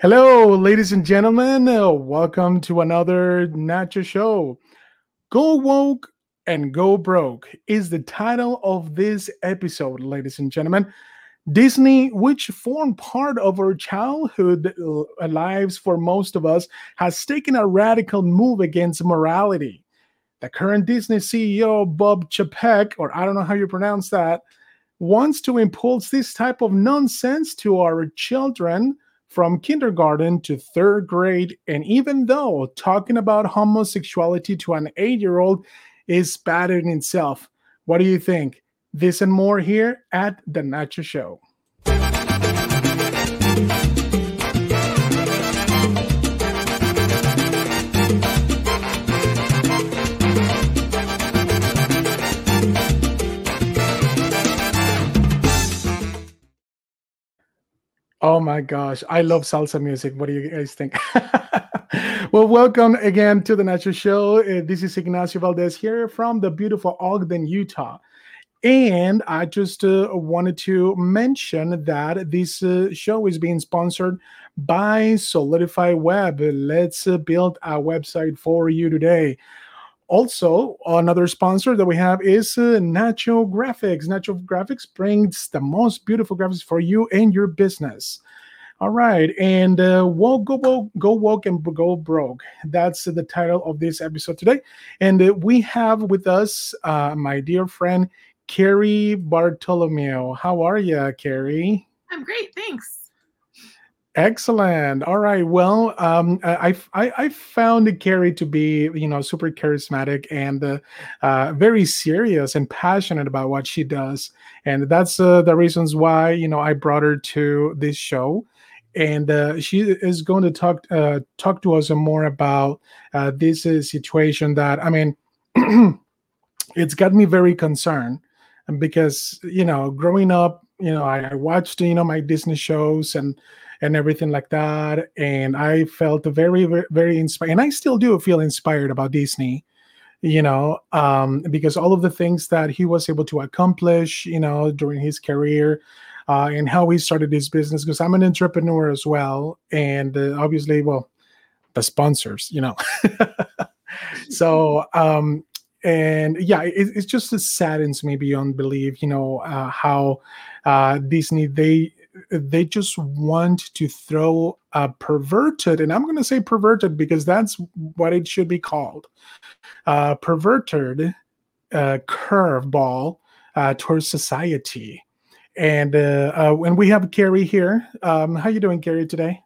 Hello, ladies and gentlemen. Uh, welcome to another Nacho Show. Go woke and go broke is the title of this episode, ladies and gentlemen. Disney, which formed part of our childhood uh, lives for most of us, has taken a radical move against morality. The current Disney CEO, Bob Chapek, or I don't know how you pronounce that, wants to impulse this type of nonsense to our children from kindergarten to third grade. And even though talking about homosexuality to an eight year old is bad in itself, what do you think? This and more here at The Nacho Show. Oh my gosh, I love salsa music. What do you guys think? well, welcome again to the Nacho Show. Uh, this is Ignacio Valdez here from the beautiful Ogden, Utah. And I just uh, wanted to mention that this uh, show is being sponsored by Solidify Web. Let's uh, build a website for you today. Also, another sponsor that we have is uh, Nacho Graphics. Nacho Graphics brings the most beautiful graphics for you and your business. All right, and uh, woke, go, go, go woke and go broke. That's the title of this episode today. And uh, we have with us uh, my dear friend Cari Bartolomeo. How are you, Cari? I'm great, thanks. Excellent. All right. Well, um, I, I, I found Cari to be, you know, super charismatic and uh, uh, very serious and passionate about what she does, and that's uh, the reasons why you know I brought her to this show, and uh, she is going to talk uh, talk to us more about uh, this situation that I mean, it's got me very concerned because you know, growing up, you know, I, I watched you know my Disney shows and and everything like that. And I felt very, very, inspired. And I still do feel inspired about Disney, you know, um, because all of the things that he was able to accomplish, you know, during his career. Uh, and how he started his business because I'm an entrepreneur as well, and uh, obviously, well, the sponsors, you know. so um, and yeah it, it just saddens me beyond belief you know uh, how uh, disney they they just want to throw a perverted, and I'm going to say perverted because that's what it should be called, uh, perverted uh, curveball uh, towards society. And uh, uh, when we have Cari here, um, how are you doing, Cari, today?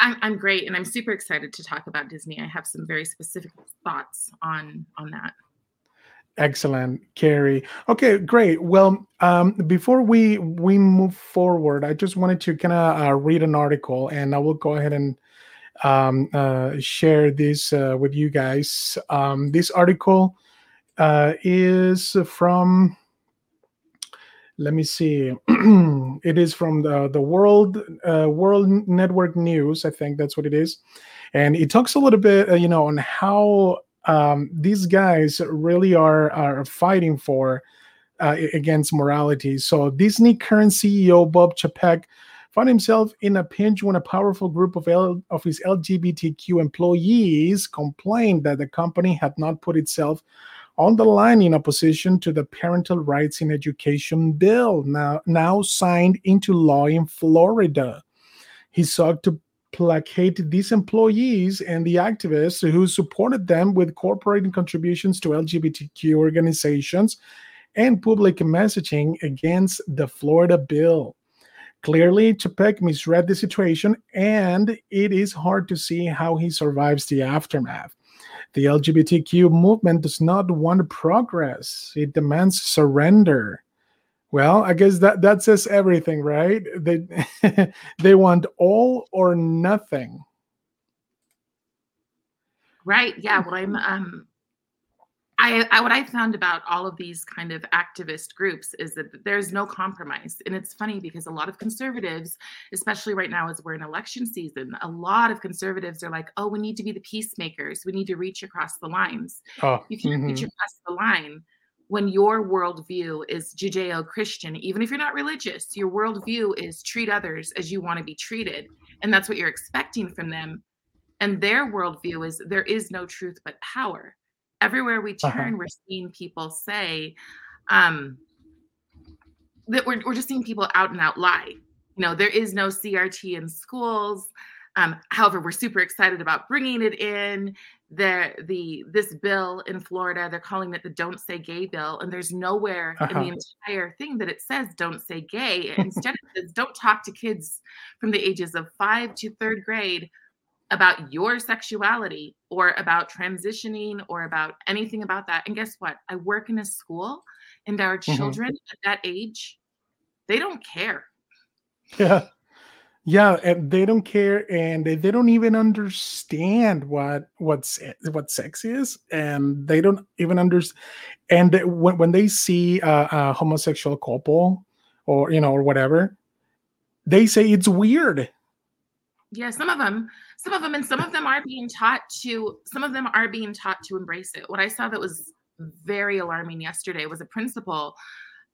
I'm, I'm great, and I'm super excited to talk about Disney. I have some very specific thoughts on on that. Excellent, Cari. Okay, great. Well, um, before we we move forward, I just wanted to kind of uh, read an article, and I will go ahead and um, uh, share this uh, with you guys. Um, this article uh, is from. Let me see. it is from the the World uh, World Network News. I think that's what it is, and it talks a little bit, uh, you know, on how um, these guys really are are fighting for uh, against morality. So Disney current CEO Bob Chapek found himself in a pinch when a powerful group of L- of his LGBTQ employees complained that the company had not put itself on the line in opposition to the parental rights in education bill now now signed into law in Florida. He sought to placate these employees and the activists who supported them with corporate contributions to LGBTQ organizations and public messaging against the Florida bill. Clearly, Chapek misread the situation, and it is hard to see how he survives the aftermath. The LGBTQ movement does not want progress, it demands surrender. Well, I guess that that says everything, right? They they want all or nothing. Right. Yeah. What I'm um I, I, what I found about all of these kind of activist groups is that there's no compromise, and it's funny because a lot of conservatives, especially right now as we're in election season, a lot of conservatives are like, "Oh, we need to be the peacemakers. We need to reach across the lines. Oh, you can't mm-hmm. reach across the line when your worldview is Judeo Christian, even if you're not religious, your worldview is treat others as you want to be treated. And that's what you're expecting from them. And their worldview is there is no truth but power. Everywhere we uh-huh. turn, uh-huh. we're seeing people say um, that we're, we're just seeing people out and out lie. You know, there is no CRT in schools. Um, however, we're super excited about bringing it in. The the this bill in Florida, they're calling it the "Don't Say Gay" bill, and there's nowhere uh-huh. in the entire thing that it says "Don't say gay." Instead, it says "Don't talk to kids from the ages of five to third grade about your sexuality or about transitioning or about anything about that." And guess what? I work in a school, and our mm-hmm. children mm-hmm. at that age, they don't care. Yeah yeah and they don't care and they, they don't even understand what what's what sex is and they don't even understand and when, when they see a, a, homosexual couple or you know or whatever they say it's weird. Yeah some of them some of them and some of them are being taught to some of them are being taught to embrace it. What i saw that was very alarming yesterday was a principal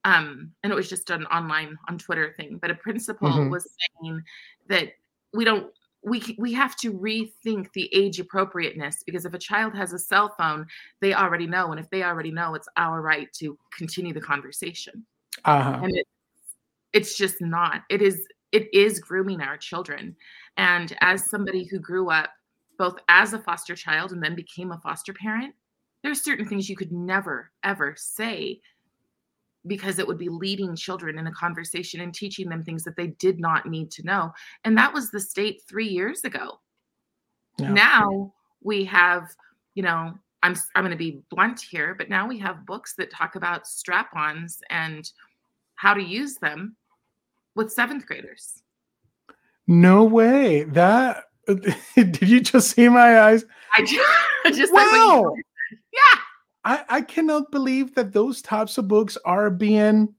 um, and it was just an online on Twitter thing, but a principal mm-hmm. was saying that we don't we we have to rethink the age appropriateness because if a child has a cell phone, they already know, and if they already know, it's our right to continue the conversation. Uh-huh. And it, it's just not. It is it is grooming our children, and as somebody who grew up both as a foster child and then became a foster parent, there's certain things you could never ever say because it would be leading children in a conversation and teaching them things that they did not need to know. And that was the state three years ago. Yeah. Now we have, you know, I'm I'm going to be blunt here, but now we have books that talk about strap-ons and how to use them with seventh graders. No way. That did you just see my eyes? I just, I just wow. Yeah. I, I cannot believe that those types of books are being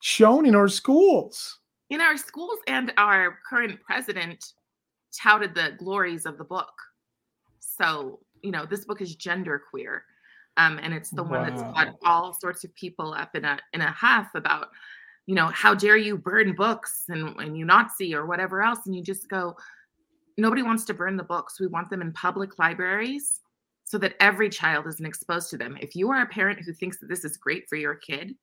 shown in our schools. In our schools, and our current president touted the glories of the book. So, you know, this book is gender queer. Um, and it's the wow. one that's got all sorts of people up in a in a huff about, you know, how dare you burn books and, and you Nazi or whatever else. And you just go, nobody wants to burn the books. We want them in public libraries so that every child isn't exposed to them. If you are a parent who thinks that this is great for your kid,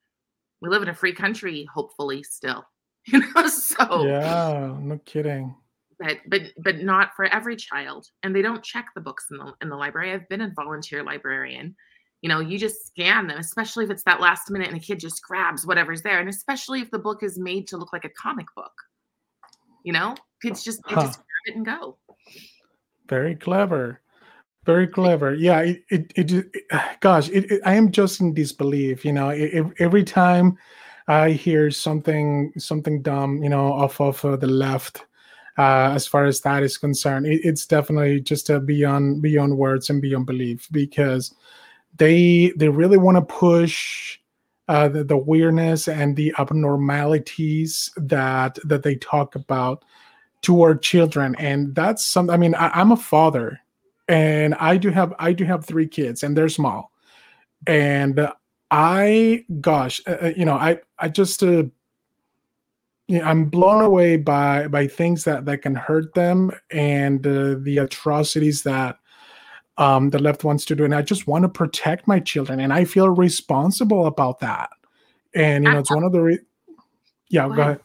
we live in a free country, hopefully still. You know, so yeah, no kidding. But but but not for every child. And they don't check the books in the in the library. I've been a volunteer librarian. You know, you just scan them, especially if it's that last minute and a kid just grabs whatever's there. And especially if the book is made to look like a comic book. You know, kids just they huh. just grab it and go. Very clever. Very clever. Yeah. It, it, it, it gosh, it, I am just in disbelief. You know, every time I hear something, something dumb, you know, off of uh, the left, uh, as far as that is concerned, it's definitely just uh, beyond beyond words and beyond belief because they they really want to push uh, the, the weirdness and the abnormalities that that they talk about to our children, and that's something, I mean, I, I'm a father and I do have I do have three kids, and they're small, and I gosh, uh, uh, you know, I I just uh, you know, I'm blown away by by things that that can hurt them and uh, the atrocities that um, the left wants to do, and I just want to protect my children, and I feel responsible about that. And you know, it's one of the re- yeah. Go, go ahead.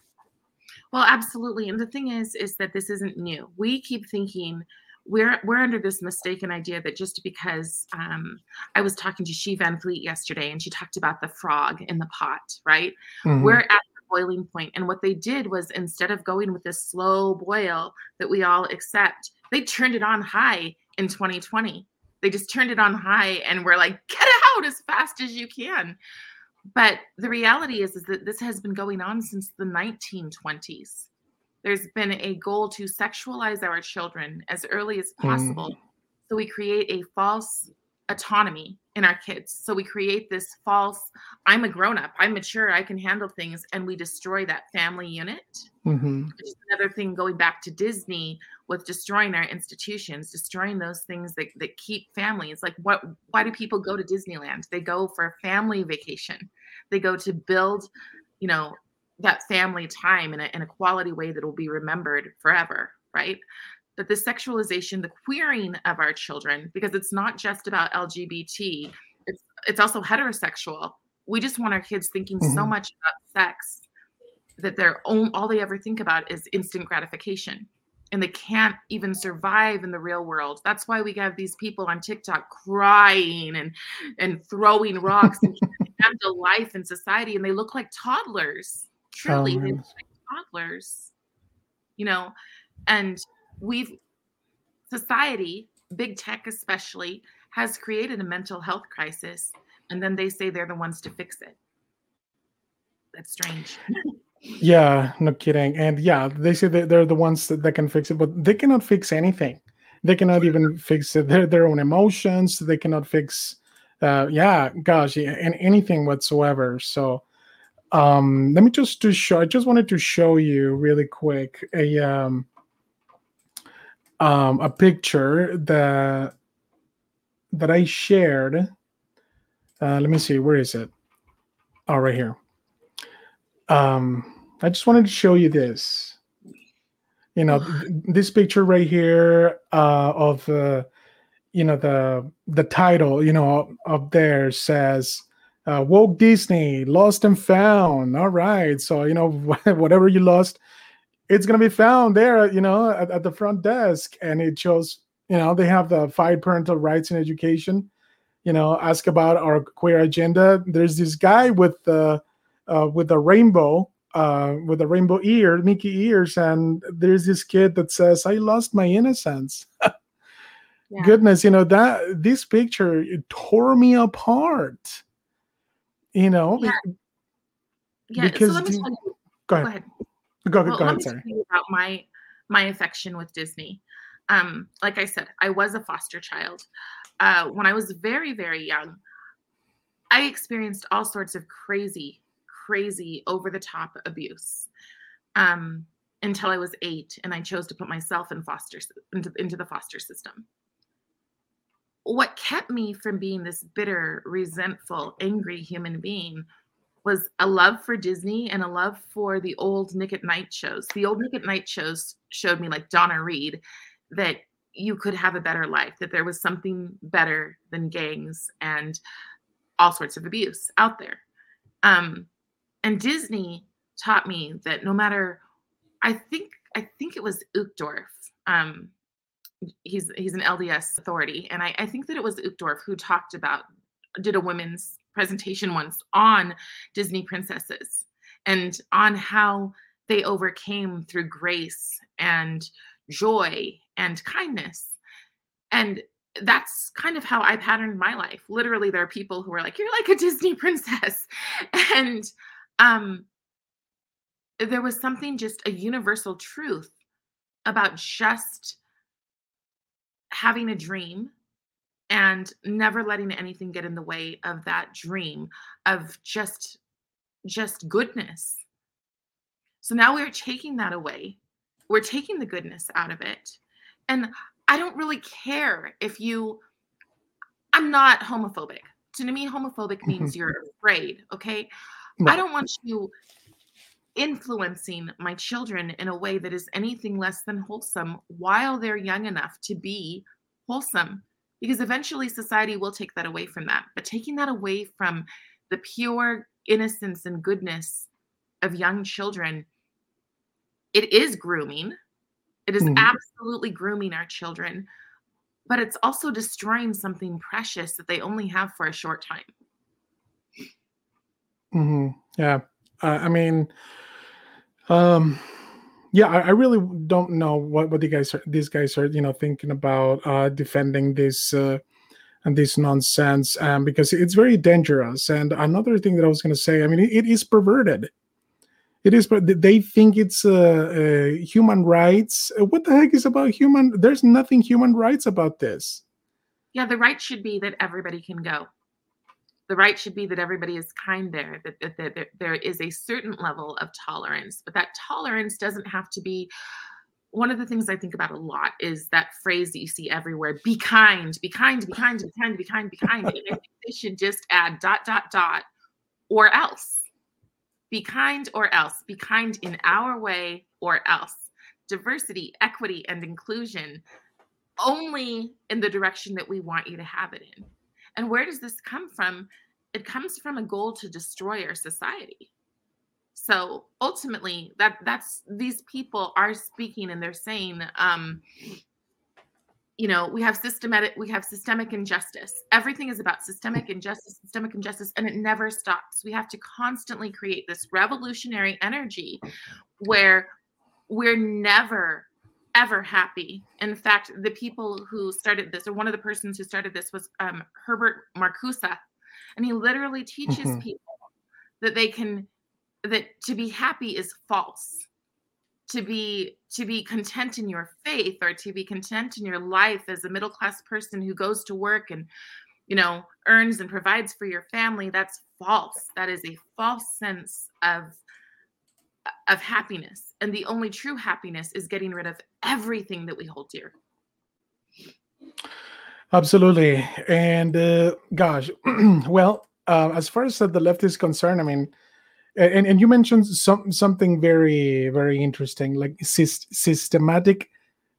Well, absolutely. And the thing is, is that this isn't new. We keep thinking we're we're under this mistaken idea that just because um, I was talking to Xi Van Fleet yesterday and she talked about the frog in the pot, right? Mm-hmm. We're at the boiling point, and what they did was instead of going with this slow boil that we all accept, they turned it on high in 2020. They just turned it on high, and we're like, get out as fast as you can. But the reality is, is that this has been going on since the 1920s there's been a goal to sexualize our children as early as possible. Mm. So we create a false autonomy in our kids. So we create this false, I'm a grown up, I'm mature, I can handle things, and we destroy that family unit. Mm-hmm. Which is another thing going back to Disney with destroying our institutions, destroying those things that, that keep families. Like what why do people go to Disneyland? They go for a family vacation. They go to build, you know, that family time in a, in a quality way that will be remembered forever, right? But the sexualization, the queering of our children, because it's not just about LGBT, it's it's also heterosexual. We just want our kids thinking mm-hmm. so much about sex that they're all they ever think about is instant gratification and they can't even survive in the real world. That's why we have these people on TikTok crying and and throwing rocks and the life in society, and they look like toddlers. Truly, oh, like toddlers. You know, and we've society, big tech especially, has created a mental health crisis, and then they say they're the ones to fix it. That's strange. Yeah, no kidding. And yeah, they say that they're the ones that, that can fix it, but they cannot fix anything. They cannot even fix their, their own emotions. They cannot fix, uh, yeah, gosh, and anything whatsoever. So, um, let me just to show. I just wanted to show you really quick a um, um, a picture that that I shared. Uh, let me see, where is it? Oh, right here um, I just wanted to show you this. You know, this picture right here uh, of uh, you know the the title you know up there says uh, woke Disney lost and found. All right, so you know whatever you lost, it's gonna be found there. You know at, at the front desk, and it shows you know they have the fight parental rights in education. You know, ask about our queer agenda. There's this guy with the uh, with a rainbow, uh, with a rainbow ear, Mickey ears, and there's this kid that says, "I lost my innocence." yeah. Goodness, you know that this picture tore me apart. You know, yeah. yeah. Because so let me tell you. Go ahead. Go ahead. Go, well, go ahead. Sorry. about my my affection with Disney. Um, like I said, I was a foster child. Uh, when I was very, very young, I experienced all sorts of crazy crazy, over the top abuse um, until I was eight, and I chose to put myself in foster into, into the foster system. What kept me from being this bitter, resentful, angry human being was a love for Disney and a love for the old Nick at Night shows. The old Nick at Night shows showed me, like Donna Reed, that you could have a better life, that there was something better than gangs and all sorts of abuse out there. Um, and Disney taught me that no matter, I think I think it was Uchtdorf. Um, he's he's an LDS authority, and I, I think that it was Uchtdorf who talked about did a women's presentation once on Disney princesses and on how they overcame through grace and joy and kindness. And that's kind of how I patterned my life. Literally, there are people who are like, You're like a Disney princess. And um, there was something just a universal truth about just having a dream and never letting anything get in the way of that dream of just just goodness. So now we're taking that away. We're taking the goodness out of it. And i don't really care if you i'm not homophobic. To me homophobic means mm-hmm. you're afraid okay? I don't want you influencing my children in a way that is anything less than wholesome while they're young enough to be wholesome because eventually society will take that away from that but taking that away from the pure innocence and goodness of young children it is grooming it is mm. absolutely grooming our children but it's also destroying something precious that they only have for a short time Mm-hmm. Yeah. Uh, I mean, um, yeah, I, I, really don't know what what the guys are, these guys are, you know, thinking about uh, defending this uh, and this nonsense, um, because it's very dangerous. And another thing that I was going to say, I mean, it, it is perverted. It is, but they think it's uh, uh, human rights. Uh, what the heck is about human? There's nothing human rights about this. Yeah, the right should be that everybody can go the right should be that everybody is kind there that, that, that, that there is a certain level of tolerance but that tolerance doesn't have to be one of the things I think about a lot is that phrase that you see everywhere be kind, be kind, be kind, be kind, be kind, be kind. and I think they should just add dot, dot, dot, or else. Be kind or else. Be kind in our way or else. Diversity, equity, and inclusion only in the direction that we want you to have it in. And where does this come from? It comes from a goal to destroy our society. So ultimately, that that's these people are speaking and they're saying, um, you know, we have systematic, we have systemic injustice. Everything is about systemic injustice, systemic injustice, and it never stops. We have to constantly create this revolutionary energy where we're never ever happy. In fact, the people who started this, or one of the persons who started this, was um, Herbert Marcuse, and he literally teaches mm-hmm. people that they can that to be happy is false. To be to be content in your faith, or to be content in your life as a middle class person who goes to work and you know earns and provides for your family, that's false. That is a false sense of of happiness. And the only true happiness is getting rid of everything that we hold dear. Absolutely. And uh, gosh, well, uh, as far as the left is concerned, I mean, and, and you mentioned some something very very interesting, like systematic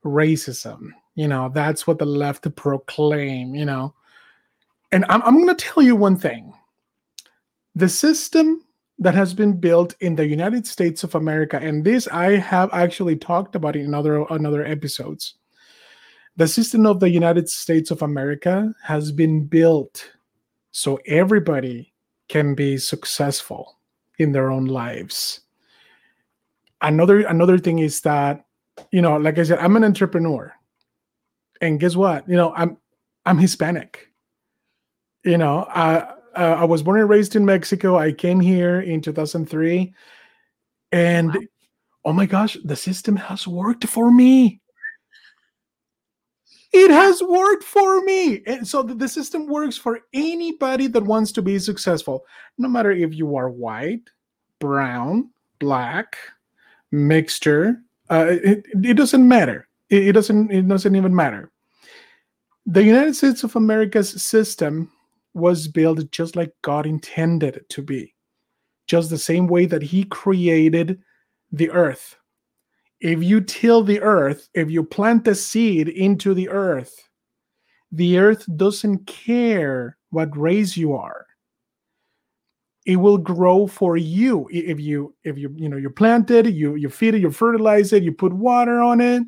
racism. You know, that's what the left proclaim. You know, and I'm I'm going to tell you one thing: the system that has been built in the United States of America, and this I have actually talked about in other another episodes. The system of the United States of America has been built so everybody can be successful in their own lives. Another another thing is that, you know, like I said, I'm an entrepreneur. And guess what? You know, I'm I'm Hispanic. You know, I uh, I was born and raised in Mexico. I came here in 2003, and wow. oh my gosh, the system has worked for me. It has worked for me. And so the system works for anybody that wants to be successful, no matter if you are white, brown, black, mixture. Uh, it, it doesn't matter. It, it doesn't. It doesn't even matter. The United States of America's system was built just like God intended it to be, just the same way that He created the earth. If you till the earth, if you plant a seed into the earth, the earth doesn't care what race you are. It will grow for you if you if you you know you plant it, you you feed it, you fertilize it, you put water on it.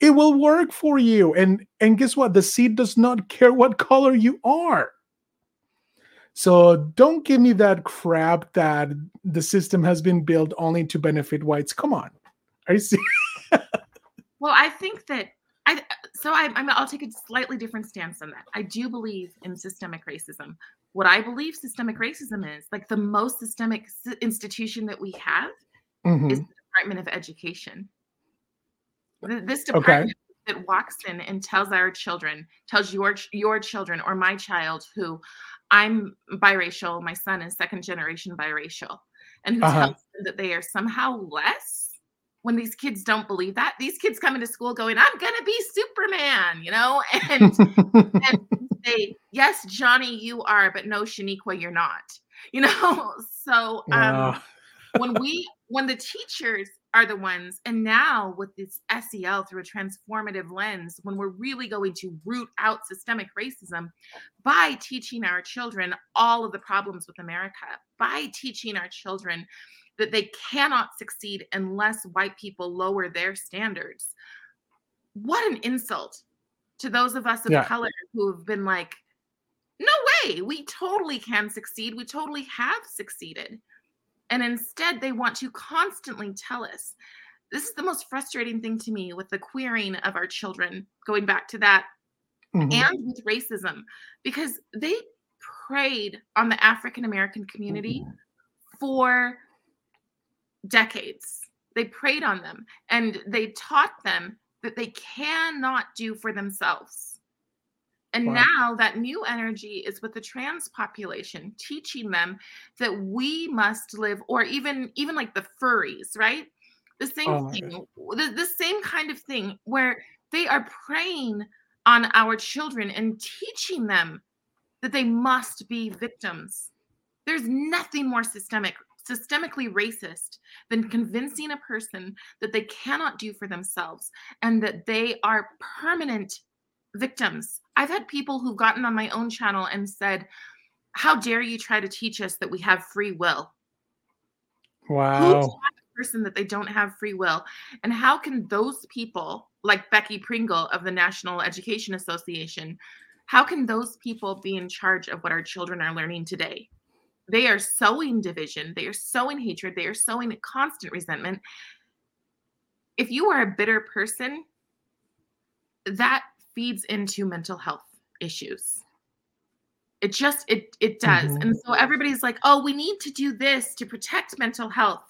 It will work for you. And and guess what? The seed does not care what color you are. So don't give me that crap that the system has been built only to benefit whites. Come on, are you serious? well, I think that I so I, I'm I'll take a slightly different stance on that. I do believe in systemic racism. What I believe systemic racism is, like the most systemic institution that we have, mm-hmm. is the Department of Education. This department okay that walks in and tells our children, tells your your children or my child who I'm biracial, my son is second generation biracial, and who uh-huh. tells them that they are somehow less when these kids don't believe that. These kids come into school going, I'm gonna be Superman, you know, and, and say, Yes, Johnny, you are, but no, Shaniqua, you're not. You know, so um when we when the teachers are the ones. And now with this SEL through a transformative lens, when we're really going to root out systemic racism by teaching our children all of the problems with America, by teaching our children that they cannot succeed unless white people lower their standards. What an insult to those of us of yeah. color who have been like, no way, we totally can succeed. We totally have succeeded. And instead, they want to constantly tell us. This is the most frustrating thing to me with the queering of our children, going back to that, mm-hmm. and with racism, because they preyed on the African American community mm-hmm. for decades. They preyed on them and they taught them that they cannot do for themselves. And wow. now that new energy is with the trans population, teaching them that we must live, or even even like the furries, right? The same oh thing, the, the same kind of thing where they are preying on our children and teaching them that they must be victims. There's nothing more systemic, systemically racist than convincing a person that they cannot do for themselves and that they are permanent victims. I've had people who've gotten on my own channel and said, How dare you try to teach us that we have free will? Wow. person that they don't have free will? And how can those people, like Becky Pringle of the National Education Association, how can those people be in charge of what our children are learning today? They are sowing division, they are sowing hatred, they are sowing constant resentment. If you are a bitter person, that feeds into mental health issues. It just it it does. Mm-hmm. and so everybody's like oh we need to do this to protect mental health.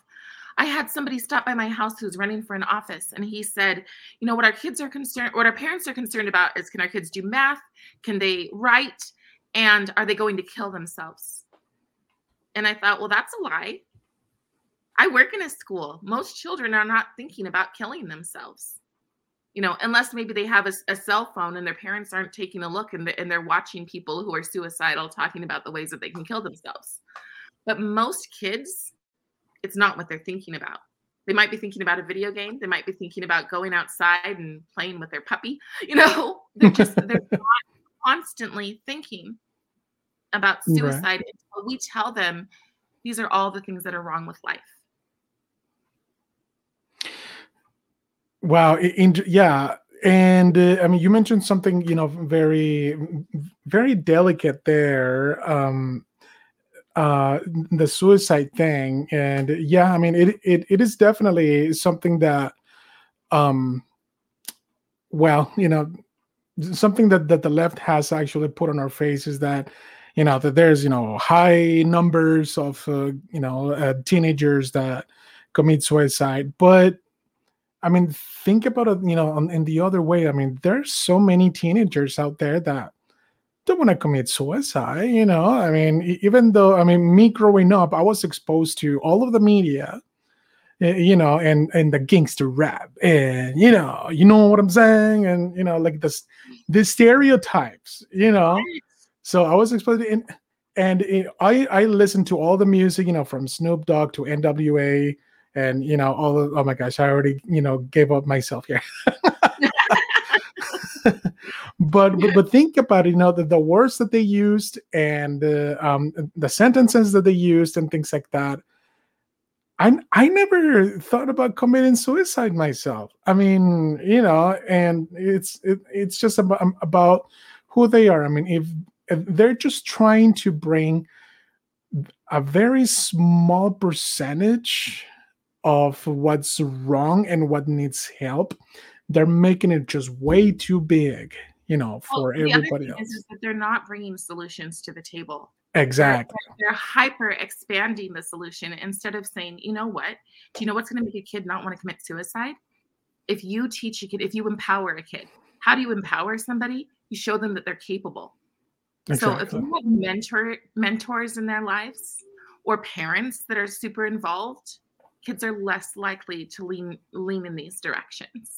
I had somebody stop by my house who's running for an office and he said you know what our kids are concerned what our parents are concerned about is can our kids do math? Can they write? And are they going to kill themselves? And i thought well that's a lie. I work in a school. Most children are not thinking about killing themselves you know, unless maybe they have a, a, cell phone and their parents aren't taking a look and, the, and they're watching people who are suicidal talking about the ways that they can kill themselves. But most kids, it's not what they're thinking about. They might be thinking about a video game. They might be thinking about going outside and playing with their puppy. You know, they're just they're not constantly thinking about suicide right. until we tell them these are all the things that are wrong with life. Wow. In, yeah. And uh, I mean, you mentioned something, you know, very, very delicate there. Um, uh, the suicide thing, and yeah, I mean, it it it is definitely something that, um, well, you know, something that that the left has actually put on our face is that you know that there's you know high numbers of uh, you know uh, teenagers that commit suicide but I mean, think about it, you know, in the other way. I mean, there's so many teenagers out there that don't want to commit suicide, you know. I mean, even though, I mean, me growing up, I was exposed to all of the media, you know, and and the gangster rap, and you know, you know what I'm saying, and you know, like this, the stereotypes, you know. So I was exposed to, and, and it, I I listened to all the music, you know, from Snoop Dogg to N.W.A and you know all of, oh my gosh i already you know gave up myself here but, but, but think about it you know the, the words that they used and the um the sentences that they used and things like that I, I never thought about committing suicide myself. I mean, you know, and it's it, it's just about, um, about who they are. I mean, if, if they're just trying to bring a very small percentage of what's wrong and what needs help they're making it just way too big you know for well, everybody else is, is, that they're not bringing solutions to the table. Exactly. they're, they're, hyper expanding the solution instead of saying you know what? Do you know what's going to make a kid not want to commit suicide? If you teach a kid if you empower a kid how do you empower somebody? You show them that they're capable. Exactly. so if you have mentor mentors in their lives or parents that are super involved kids are less likely to lean lean in these directions.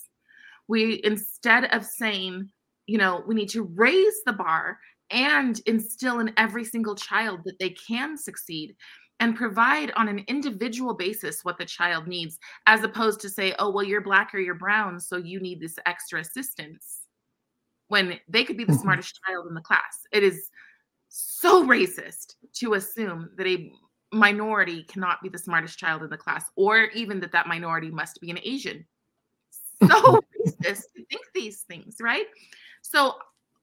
We instead of saying, you know, we need to raise the bar and instill in every single child that they can succeed and provide on an individual basis what the child needs as opposed to say oh well you're black or you're brown so you need this extra assistance when they could be the mm-hmm. smartest child in the class it is so racist to assume that a minority cannot be the smartest child in the class, or even that that minority must be an Asian. So racist to think these things, right? So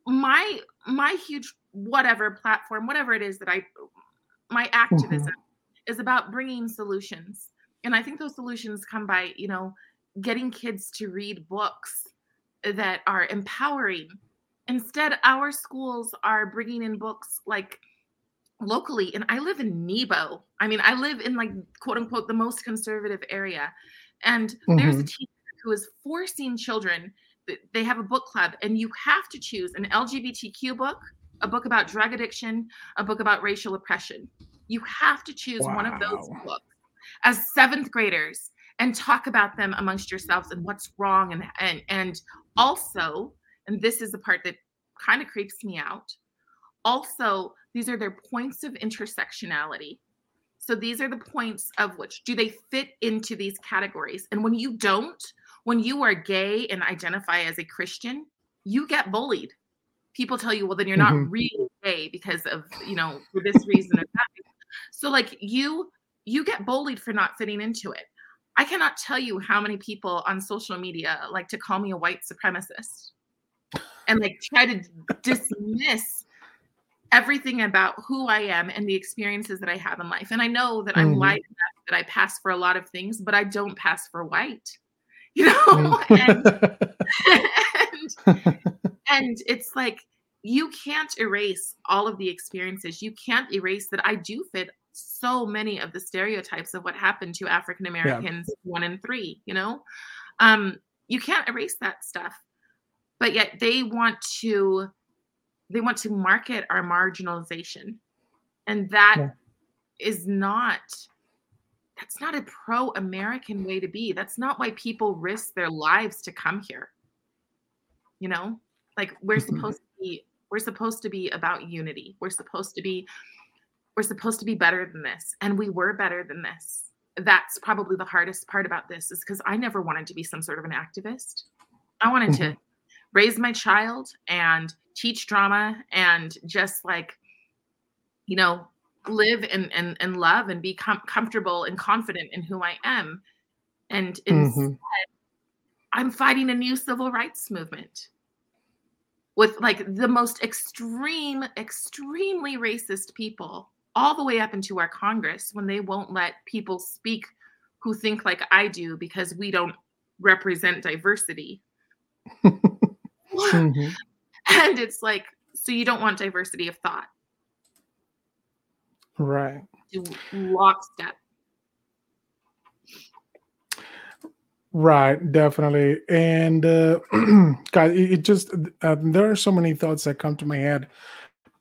my my huge whatever platform, whatever it is that I my activism mm-hmm. is about bringing solutions, and I think those solutions come by you know getting kids to read books that are empowering. Instead, our schools are bringing in books like locally and i live in nebo i mean i live in like quote unquote the most conservative area and mm-hmm. there's a mm-hmm. teacher who is forcing children they have a book club and you have to choose an lgbtq book a book about drug addiction a book about racial oppression you have to choose wow. one of those books as seventh graders and talk about them amongst yourselves and what's wrong and and and also and this is the part that kind of creeps me out also these are their points of intersectionality. So these are the points of which do they fit into these categories? And when you don't when you are gay and identify as a christian you get bullied. People tell you well then you're not mm-hmm. really gay because of you know for this reason or that. So like you you get bullied for not fitting into it. I cannot tell you how many people on social media like to call me a white supremacist and like try to dismiss everything about who I am and the experiences that I have in life. And I know that I'm mm-hmm. white that I pass for a lot of things, but I don't pass for white. You know? Mm. and, and, and it's like you can't erase all of the experiences. You can't erase that I do fit so many of the stereotypes of what happened to African Americans yeah. one and three, you know? Um, you can't erase that stuff. But yet they want to they want to market our marginalization. And that yeah. is not that's not a pro-american way to be. That's not why people risk their lives to come here. You know? Like we're mm-hmm. supposed to be we're supposed to be about unity. We're supposed to be we're supposed to be better than this. And we were better than this. That's probably the hardest part about this is because i never wanted to be some sort of an activist. I wanted mm-hmm. to raise my child and teach drama and just like you know live and and, and love and be com- comfortable and confident in who i am and instead mm-hmm. i'm fighting a new civil rights movement with like the most extreme extremely racist people all the way up into our congress when they won't let people speak who think like i do because we don't represent diversity mm-hmm. And it's like so you don't want diversity of thought. Right. Lockstep. Right definitely. And uh guys it, it just uh, there are so many thoughts that come to my head.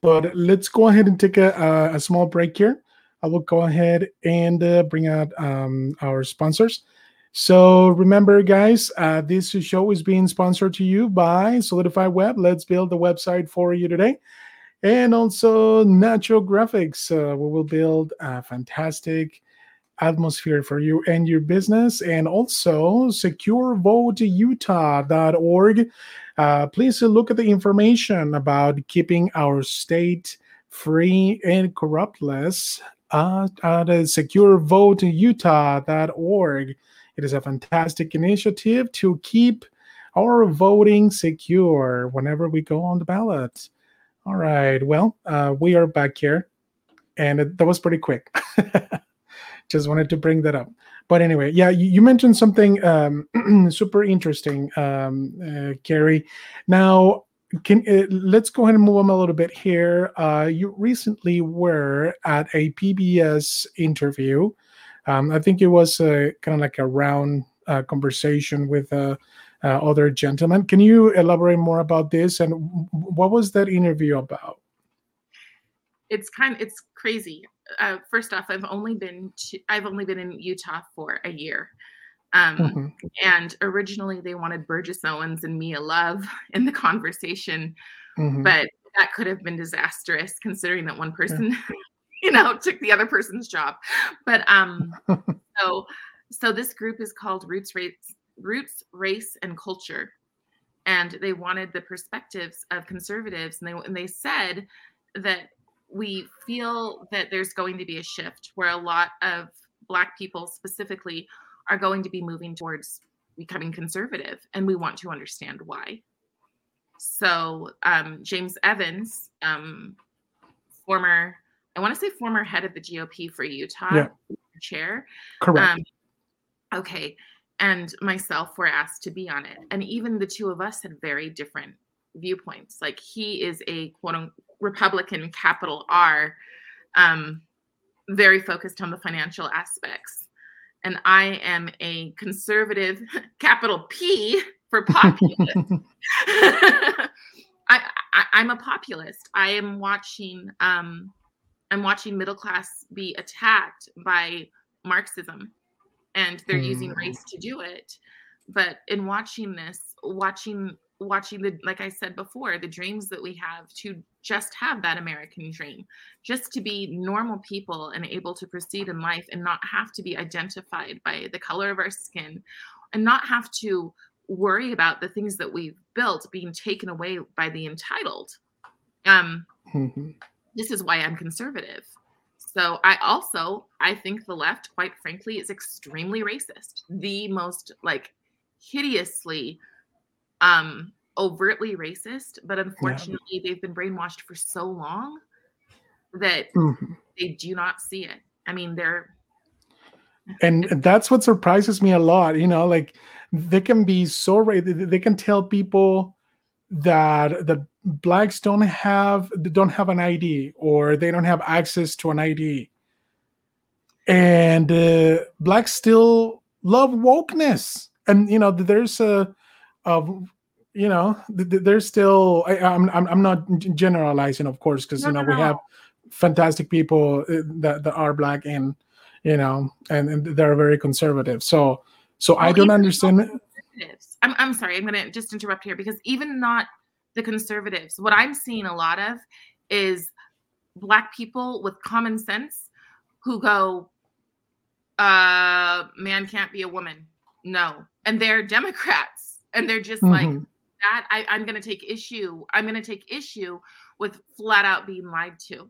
But let's go ahead and take a, a small break here. I will go ahead and uh, bring out um, our sponsors so remember, guys, uh, this show is being sponsored to you by Solidify Web. Let's build the website for you today. And also Nacho Graphics. Uh, we will build a fantastic atmosphere for you and your business. And also securevoteutah.org. Uh, please look at the information about keeping our state free and corruptless at securevoteutah.org. It is a fantastic initiative to keep our voting secure whenever we go on the ballot. All right. Well, uh, we are back here, and it, that was pretty quick. Just wanted to bring that up. But anyway, yeah, you, you mentioned something um, super interesting, um, uh, Cari. Now, can uh, let's go ahead and move on a little bit here. Uh, you recently were at a PBS interview um, I think it was uh, kind of like a round uh, conversation with uh, uh, other gentlemen. Can you elaborate more about this and what was that interview about? It's kind of it's crazy. Uh, first off, I've only been to, I've only been in Utah for a year. Um, mm-hmm. And originally, they wanted Burgess Owens and Mia Love in the conversation, mm-hmm. but that could have been disastrous considering that one person. you know, took the other person's job. But um, so so this group is called Roots Race, Roots Race and Culture, and they wanted the perspectives of conservatives, and they and they said that we feel that there's going to be a shift where a lot of Black people specifically are going to be moving towards becoming conservative, and we want to understand why. So um, James Evans, um, former I want to say former head of the GOP for Utah yeah. chair. Correct. Um, okay. And myself were asked to be on it. And even the two of us had very different viewpoints. Like he is a quote unquote Republican capital R, um, very focused on the financial aspects. And I am a conservative capital P for populist. I, I I'm a populist. I am watching um I'm watching middle class be attacked by Marxism and they're mm. using race to do it. But in watching this, watching watching the like I said before, the dreams that we have to just have that American dream, just to be normal people and able to proceed in life and not have to be identified by the color of our skin and not have to worry about the things that we've built being taken away by the entitled. Um, mm-hmm. This is why I'm conservative. So I also I think the left, quite frankly, is extremely racist. The most like hideously um overtly racist, but unfortunately yeah. they've been brainwashed for so long that mm-hmm. they do not see it. I mean, they're and that's what surprises me a lot, you know, like they can be so right they can tell people that the blacks don't have don't have an ID or they don't have access to an ID, and uh, blacks still love wokeness. And you know, there's a, a you know, there's still. I, am I'm, I'm not generalizing, of course, because no, you know no, we have fantastic people uh, that, that are black and you know, and, and they're very conservative. So, so well, I don't understand. I'm, I'm sorry, I'm going to just interrupt here because even not the conservatives, what I'm seeing a lot of is black people with common sense who go, uh, man can't be a woman. No. And they're Democrats. And they're just mm-hmm. like, that I, I'm going to take issue. I'm going to take issue with flat out being lied to.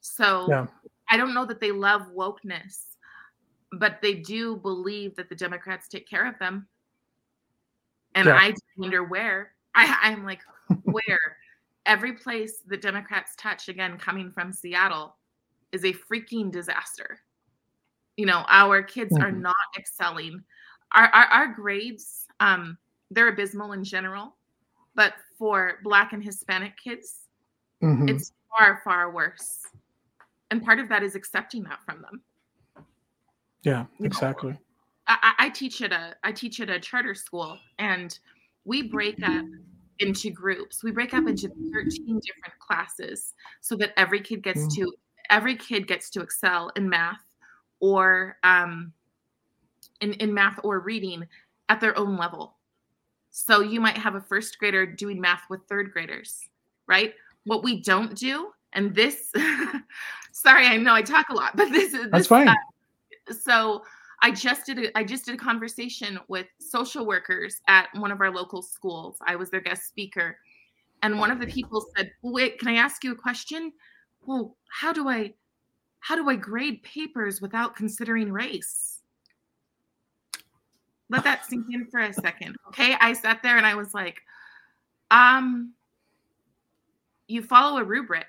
So yeah. I don't know that they love wokeness, but they do believe that the Democrats take care of them. And yeah. I wonder where. I, I'm like, where? Every place the Democrats touch, again, coming from Seattle, is a freaking disaster. You know, our kids mm-hmm. are not excelling. Our, our, our grades, um, they're abysmal in general, but for Black and Hispanic kids, mm-hmm. it's far, far worse. And part of that is accepting that from them. Yeah, exactly. I, I teach at a I teach at a charter school, and we break up into groups. We break up into 13 different classes so that every kid gets mm. to every kid gets to excel in math or um, in, in math or reading at their own level. So you might have a first grader doing math with third graders, right? What we don't do, and this, sorry, I know I talk a lot, but this is that's fine. Uh, so I just did a, I just did a conversation with social workers at one of our local schools. I was their guest speaker, and one of the people said, "Wait, can I ask you a question? Well, how do I how do I grade papers without considering race?" Let that sink in for a second. Okay, I sat there and I was like, um you follow a rubric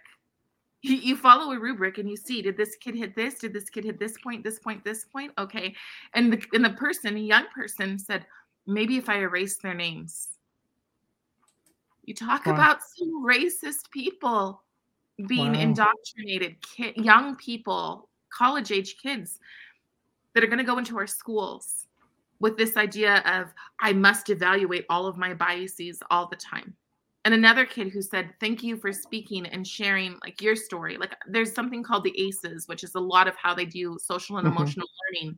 you follow a rubric and you see did this kid hit this? Did this kid hit this point this point this point? Okay. And the and the person a young person said maybe if i erase their names. You talk wow. about some racist people being wow. indoctrinated kid, young people college age kids that are going to go into our schools with this idea of i must evaluate all of my biases all the time and another kid who said thank you for speaking and sharing like your story. Like there's something called the aces which is a lot of how they do social and mm-hmm. emotional learning.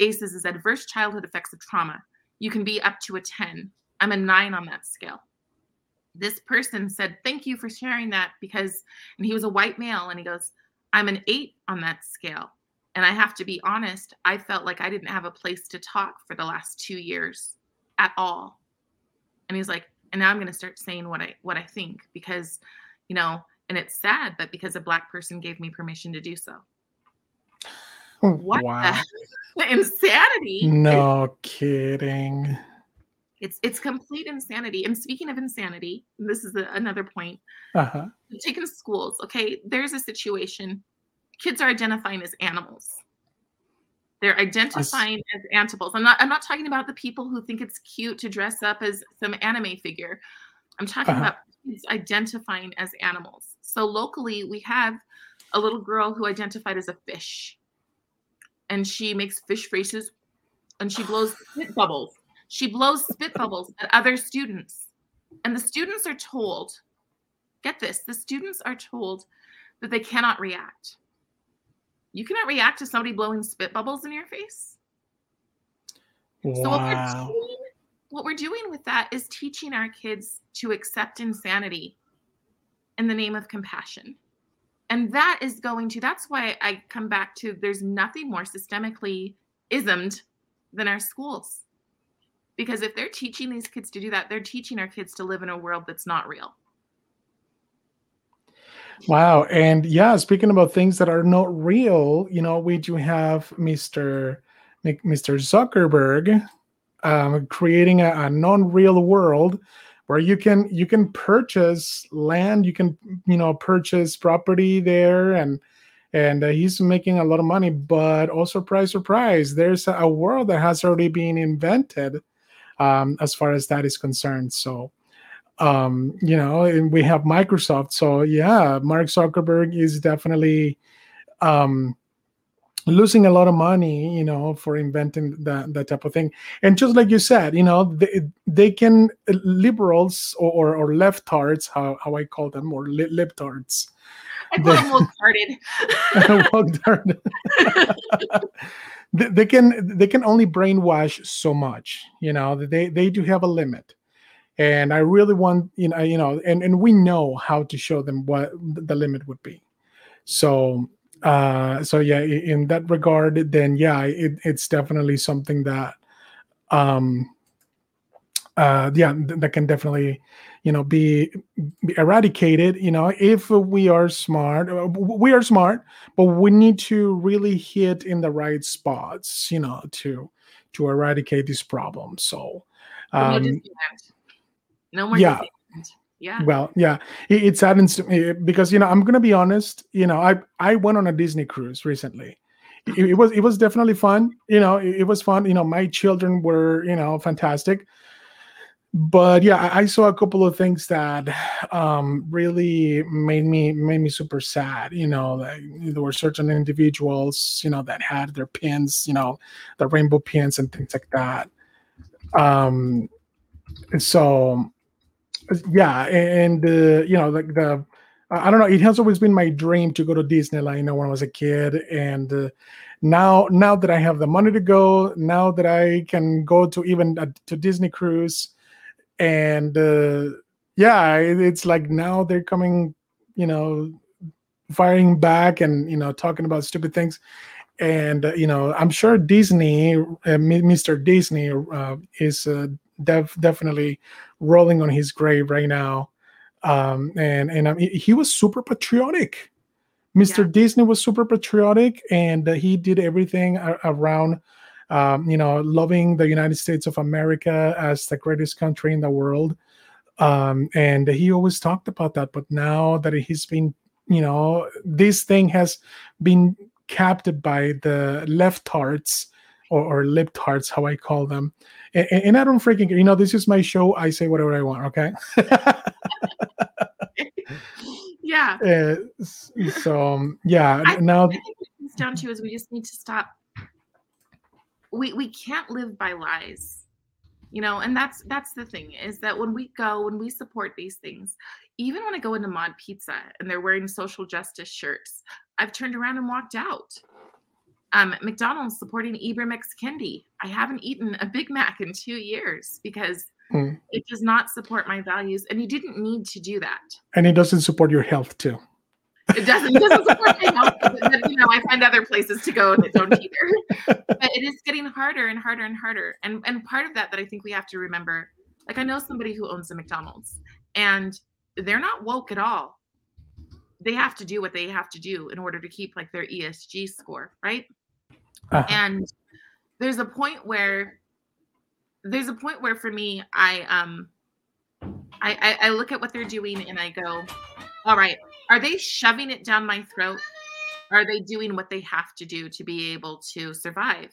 Aces is adverse childhood effects of trauma. You can be up to a 10 i'm a 9 on that scale. This person said thank you for sharing that because and he was a white male and he goes i'm an 8 on that scale. And i have to be honest i felt like i didn't have a place to talk for the last 2 years at all. And he's like and now i'm going to start saying what i what i think because you know and it's sad but because a black person gave me permission to do so. What wow. insanity. No kidding. It's it's complete insanity. And speaking of insanity this is a, another point. Uh-huh. taking schools okay? There's a situation. Kids are identifying as animals they're identifying as animals. I'm not I'm not talking about the people who think it's cute to dress up as some anime figure. I'm talking uh-huh. about kids identifying as animals. So locally we have a little girl who identified as a fish. And she makes fish faces and she blows spit bubbles. She blows spit bubbles at other students. And the students are told, get this, the students are told that they cannot react. You cannot react to somebody blowing spit bubbles in your face. Wow. So what we're, doing, what we're doing with that is teaching our kids to accept insanity in the name of compassion. And that is going to, that's why I come back to there's nothing more systemically ismed than our schools. Because if they're teaching these kids to do that, they're teaching our kids to live in a world that's not real. Wow. And yeah, speaking about things that are not real, you know, we do have Mr. Mr. Zuckerberg um, creating a, a non-real world where you can you can purchase land, you can you know purchase property there, and and uh, he's making a lot of money. But also, surprise, surprise, there's a, a world that has already been invented um, as far as that is concerned. So um you know and we have microsoft. So yeah mark zuckerberg is definitely um losing a lot of money you know for inventing that that type of thing. And just like you said you know they, they can liberals or, or, or leftards how, how i call them or li- libtards. I call them they, they can they can only brainwash so much you know they they do have a limit and i really want you know you know and and we know how to show them what the limit would be so uh, so yeah, in that regard, then yeah, it, it's definitely something that, um, uh, yeah, that can definitely, you know, be, be eradicated. You know, if we are smart, uh, we are smart, but we need to really hit in the right spots. You know, to to eradicate these problems. So, um, no, more. Yeah. Yeah. Well yeah. It, it saddens me because you know i'm gonna be honest you know i i went on a disney cruise recently. It, it was it was definitely fun you know it, it, was fun you know my children were you know fantastic. But yeah I, I saw a couple of things that um really made me made me super sad you know like, there were certain individuals you know that had their pins you know the rainbow pins and things like that. Um so yeah, and uh, you know, like the, I don't know, it has always been my dream to go to Disneyland. You know, when I was a kid, and uh, now now that I have the money to go, now that I can go to even a, to Disney cruise, and uh, yeah, it, it's like now they're coming, you know, firing back and you know talking about stupid things and uh, you know i'm sure disney uh, mr disney uh, is uh, def- definitely rolling on his grave right now. Um, and and um, he was super patriotic. Mr. Yeah. Disney was super patriotic, and uh, he did everything around, um, you know, loving the United States of America as the greatest country in the world. Um, and he always talked about that. But now that he's been, you know, this thing has been captured by the left leftards or, or libtards, how I call them. And, and, I don't freaking, you know, this is my show. I say whatever I want. Okay. yeah. Uh, so um, yeah, I, now I it's down to is we just need to stop. We we can't live by lies you know and that's that's the thing is that when we go when we support these things even when i go into mod pizza and they're wearing social justice shirts i've turned around and walked out um, McDonald's supporting Ibram X. Kendi. I haven't eaten a Big Mac in two years because mm. it does not support my values, and you didn't need to do that. And it doesn't support your health too. It doesn't. It doesn't support my health. But, you know, I find other places to go that don't either. but it is getting harder and harder and harder. And and part of that that I think we have to remember, like I know somebody who owns a McDonald's, and they're not woke at all. They have to do what they have to do in order to keep like their ESG score, right? Uh-huh. And there's a point where there's a point where for me, I um I, I, I look at what they're doing and I go, all right, are they shoving it down my throat? Are they doing what they have to do to be able to survive?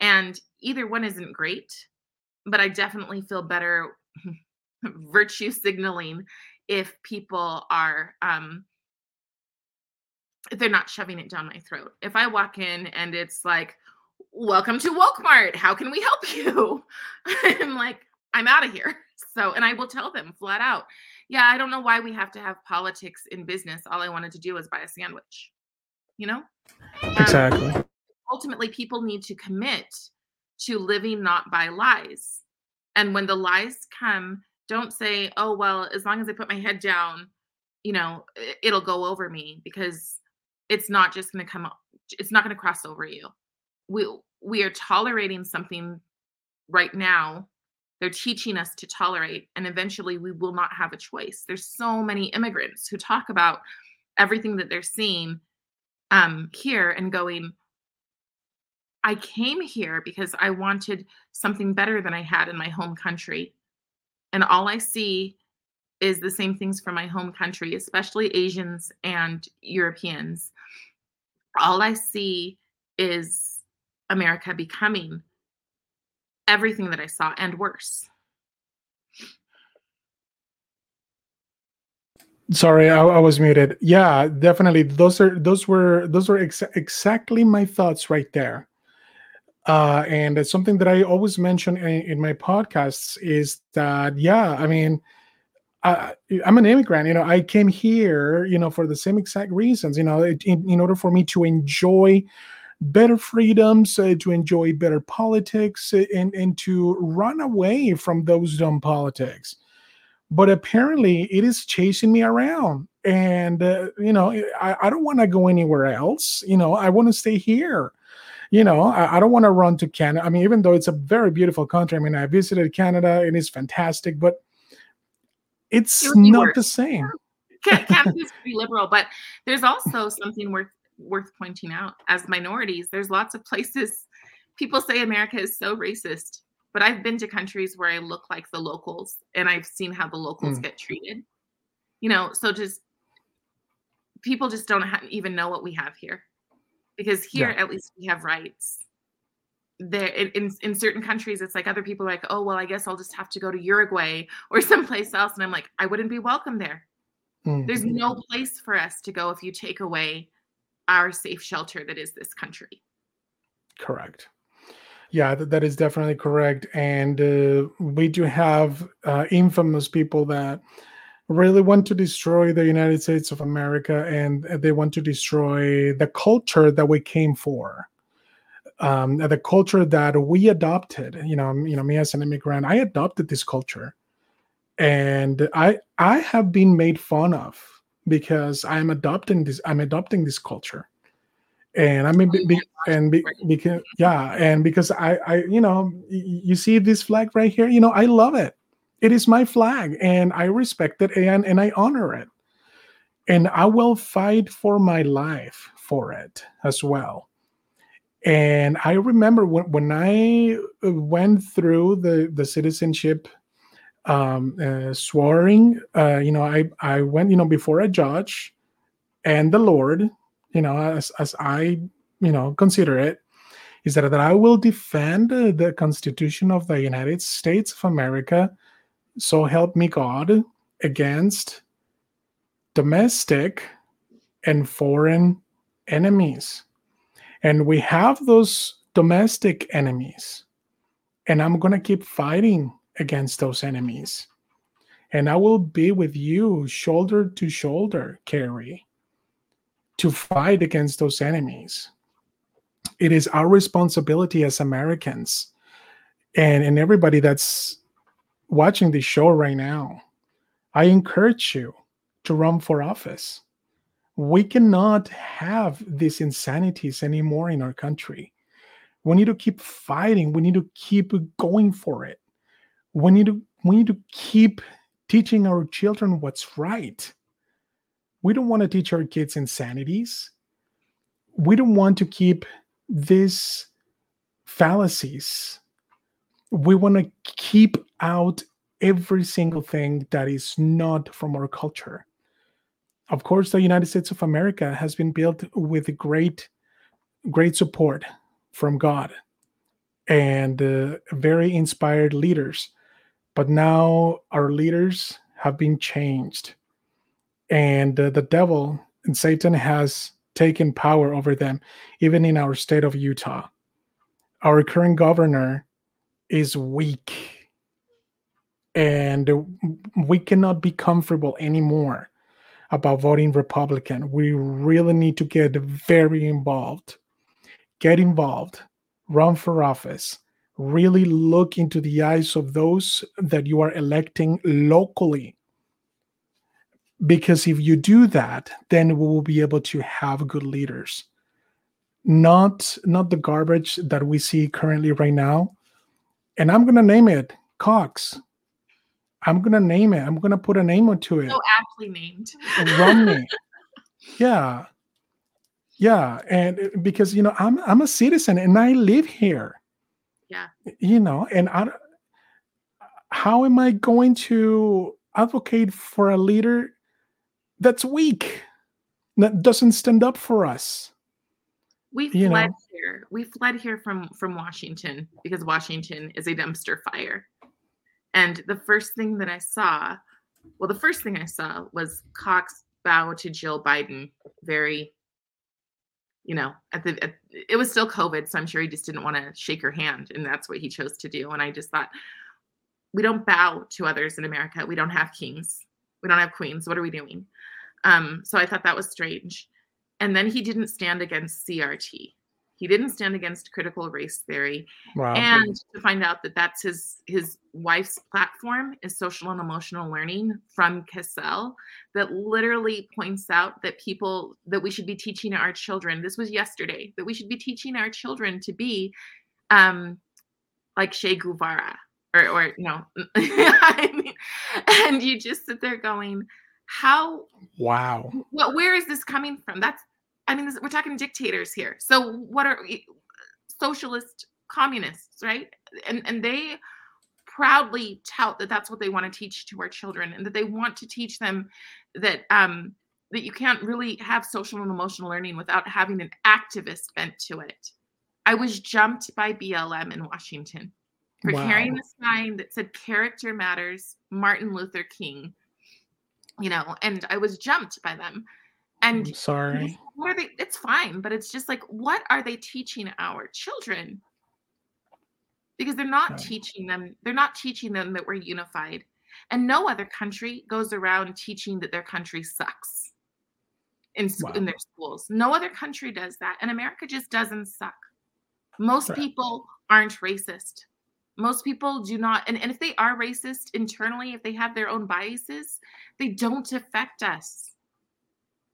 And either one isn't great, but I definitely feel better virtue signaling if people are um they're not shoving it down my throat. If I walk in and it's like, welcome to Woke How can we help you? I'm like, I'm out of here. So, and I will tell them flat out, yeah, I don't know why we have to have politics in business. All I wanted to do was buy a sandwich, you know? Exactly. Um, ultimately, people need to commit to living not by lies. And when the lies come, don't say, oh, well, as long as I put my head down, you know, it'll go over me because it's not just going to come, it's not going to cross over you. We, we are tolerating something right now. They're teaching us to tolerate and eventually we will not have a choice. There's so many immigrants who talk about everything that they're seeing um, here and going i came here because i wanted something better than i had in my home country and all i see is the same things from my home country especially asians and europeans all i see is america becoming everything that I saw and worse. Sorry, I, I, was muted. Yeah, definitely. Those are those were those were ex- exactly my thoughts right there. Uh, and it's something that I always mention in, in my podcasts is that yeah, I mean, I, am an immigrant. You know, I came here, you know, for the same exact reasons. You know, in, in order for me to enjoy better freedoms, uh, to enjoy better politics, uh, and, and to run away from those dumb politics. But apparently, it is chasing me around. And, uh, you know, I, I don't want to go anywhere else. You know, I want to stay here. You know, I, I don't want to run to Canada. I mean, even though it's a very beautiful country, I mean, I visited Canada and it's fantastic, but it's not the same. Canada is be liberal, but there's also something worth worth pointing out as minorities there's lots of places people say america is so racist but i've been to countries where i look like the locals and i've seen how the locals mm. get treated you know so just people just don't ha- even know what we have here because here yeah. at least we have rights there in, in certain countries it's like other people are like oh well i guess i'll just have to go to uruguay or someplace else and i'm like i wouldn't be welcome there mm. there's no place for us to go if you take away our safe shelter that is this country. Correct. Yeah, that, that is definitely correct. And uh, we do have uh, infamous people that really want to destroy the United States of America and they want to destroy the culture that we came for. Um, the culture that we adopted, you know, you know, me as an immigrant, I adopted this culture, and I I have been made fun of because I'm adopting this. I'm adopting this culture, and I mean, be, be, and be, because yeah, and because I, I, you know, you see this flag right here. You know, I love it. It is my flag, and I respect it and and I honor it, and I will fight for my life for it as well. And I remember when when I went through the the citizenship um, uh, swearing. Uh, you know, I I went you know before a judge and the Lord, you know, as as I you know consider it, is that that I will defend the Constitution of the United States of America. So help me God against domestic and foreign enemies. And we have those domestic enemies. And I'm going to keep fighting against those enemies. And I will be with you shoulder to shoulder, Cari, to fight against those enemies. It is our responsibility as Americans and, and everybody that's watching this show right now. I encourage you to run for office. We cannot have these insanities anymore in our country. We need to keep fighting. We need to keep going for it we need to we need to keep teaching our children what's right. We don't want to teach our kids insanities. We don't want to keep these fallacies. We want to keep out every single thing that is not from our culture. Of course, the United States of America has been built with great, great support from God and uh, very inspired leaders. But now our leaders have been changed, and uh, the devil and Satan has taken power over them, even in our state of Utah. our current governor is weak. And we cannot be comfortable anymore about voting Republican. We really need to get very involved. Get involved, run for office, really look into the eyes of those that you are electing locally. Because if you do that, then we will be able to have good leaders. Not not the garbage that we see currently right now. And I'm gonna name it Cox. I'm gonna name it. I'm gonna put a name onto it. So aptly named. Romney. yeah. Yeah. And uh, because you know, I'm I'm a citizen and I live here. Yeah. You know, and I how am I going to advocate for a leader that's weak, that doesn't stand up for us? We fled know? here. We fled here from from Washington because Washington is a dumpster fire. And the first thing that I saw, well, the first thing I saw was Cox bow to Jill Biden. Very, you know, at the at, it was still COVID, so I'm sure he just didn't want to shake her hand, and that's what he chose to do. And I just thought, we don't bow to others in America. We don't have kings. We don't have queens. What are we doing? Um, so I thought that was strange. And then he didn't stand against CRT. He didn't stand against critical race theory Wow. and to find out that that's his his wife's platform is social and emotional learning from CASEL that literally points out that people that we should be teaching our children this was yesterday that we should be teaching our children to be um like Che Guevara or or no I mean and you just sit there going how wow. well, where is this coming from? That's, I mean, this, we're talking dictators here. So what are socialist communists, right? And and they proudly tout that that's what they want to teach to our children, and that they want to teach them that um that you can't really have social and emotional learning without having an activist bent to it. I was jumped by BLM in Washington for Wow. carrying a sign that said "Character Matters," Martin Luther King you know, and I was jumped by them. And I'm sorry. what are they? It's fine, but it's just like, what are they teaching our children? Because they're not teaching them, they're not teaching them that we're unified. And no other country goes around teaching that their country sucks in, Wow. in their schools. No other country does that. And America just doesn't suck. Most Correct. people aren't racist. Most people do not. And, and if they are racist internally, if they have their own biases, they don't affect us.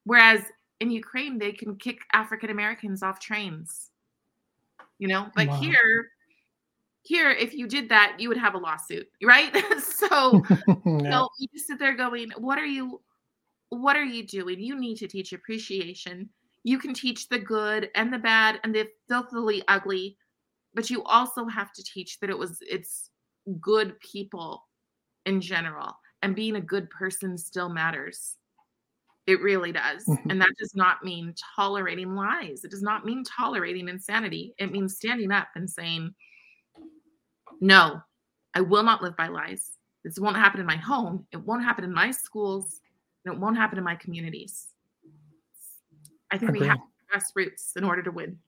Whereas in Ukraine, they can kick African Americans off trains. You know, but Wow. here, here, if you did that, you would have a lawsuit, right? so, Yeah. so you just sit there going, "What are you? What are you doing? You need to teach appreciation. You can teach the good and the bad and the filthily ugly, but you also have to teach that it was it's good people in general, and being a good person still matters. It really does. Mhm. And that does not mean tolerating lies. It does not mean tolerating insanity. It means standing up and saying, no, I will not live by lies. This won't happen in my home. It won't happen in my schools. And it won't happen in my communities. I think we have grassroots in order to win.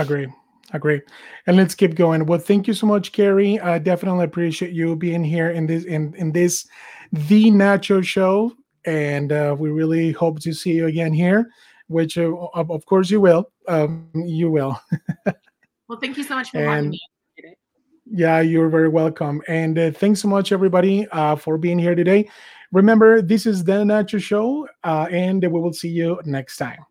Agree. Agree. And let's keep going. Well, thank you so much, Cari. I definitely appreciate you being here in this in in this the Nacho Show, and uh, we really hope to see you again here. Which, uh, of, course, you will. Um, you will. Well, thank you so much for having me. Yeah, you're very welcome. And uh, thanks so much, everybody, uh, for being here today. Remember, this is the Nacho Show, uh, and we will see you next time.